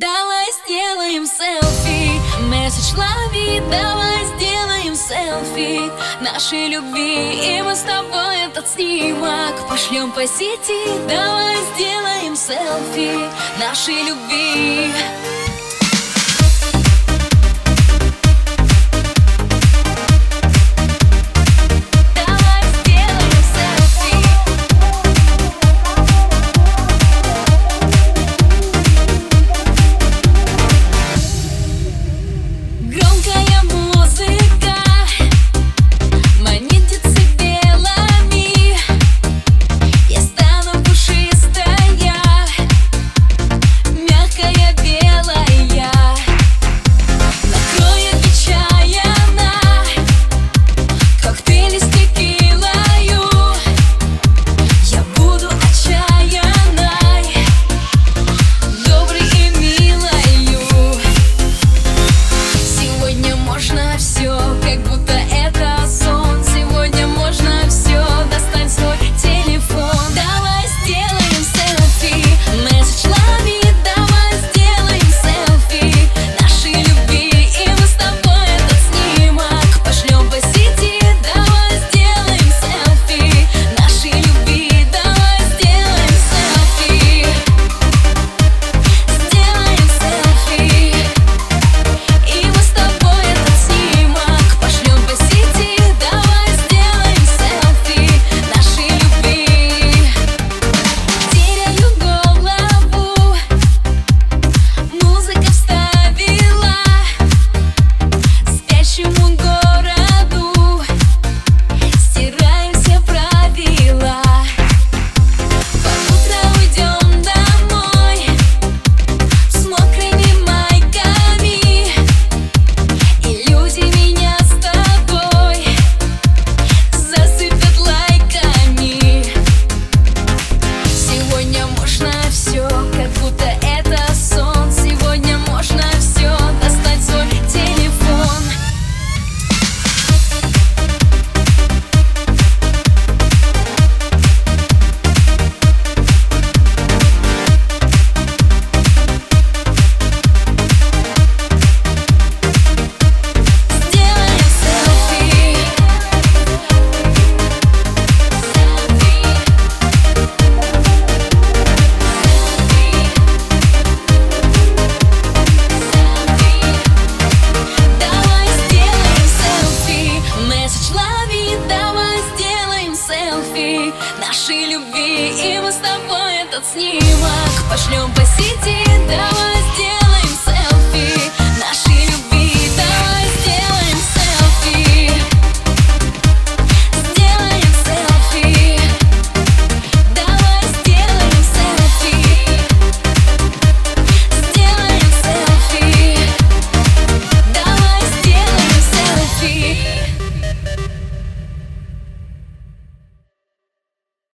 Давай сделаем селфи. Месседж лови Давай сделаем селфи. Нашей любви И мы с тобой этот снимок Пошлем по сети. Давай сделаем селфи Нашей любви день нашей любви И мы с тобой этот снимок пошлем по сети. Давай.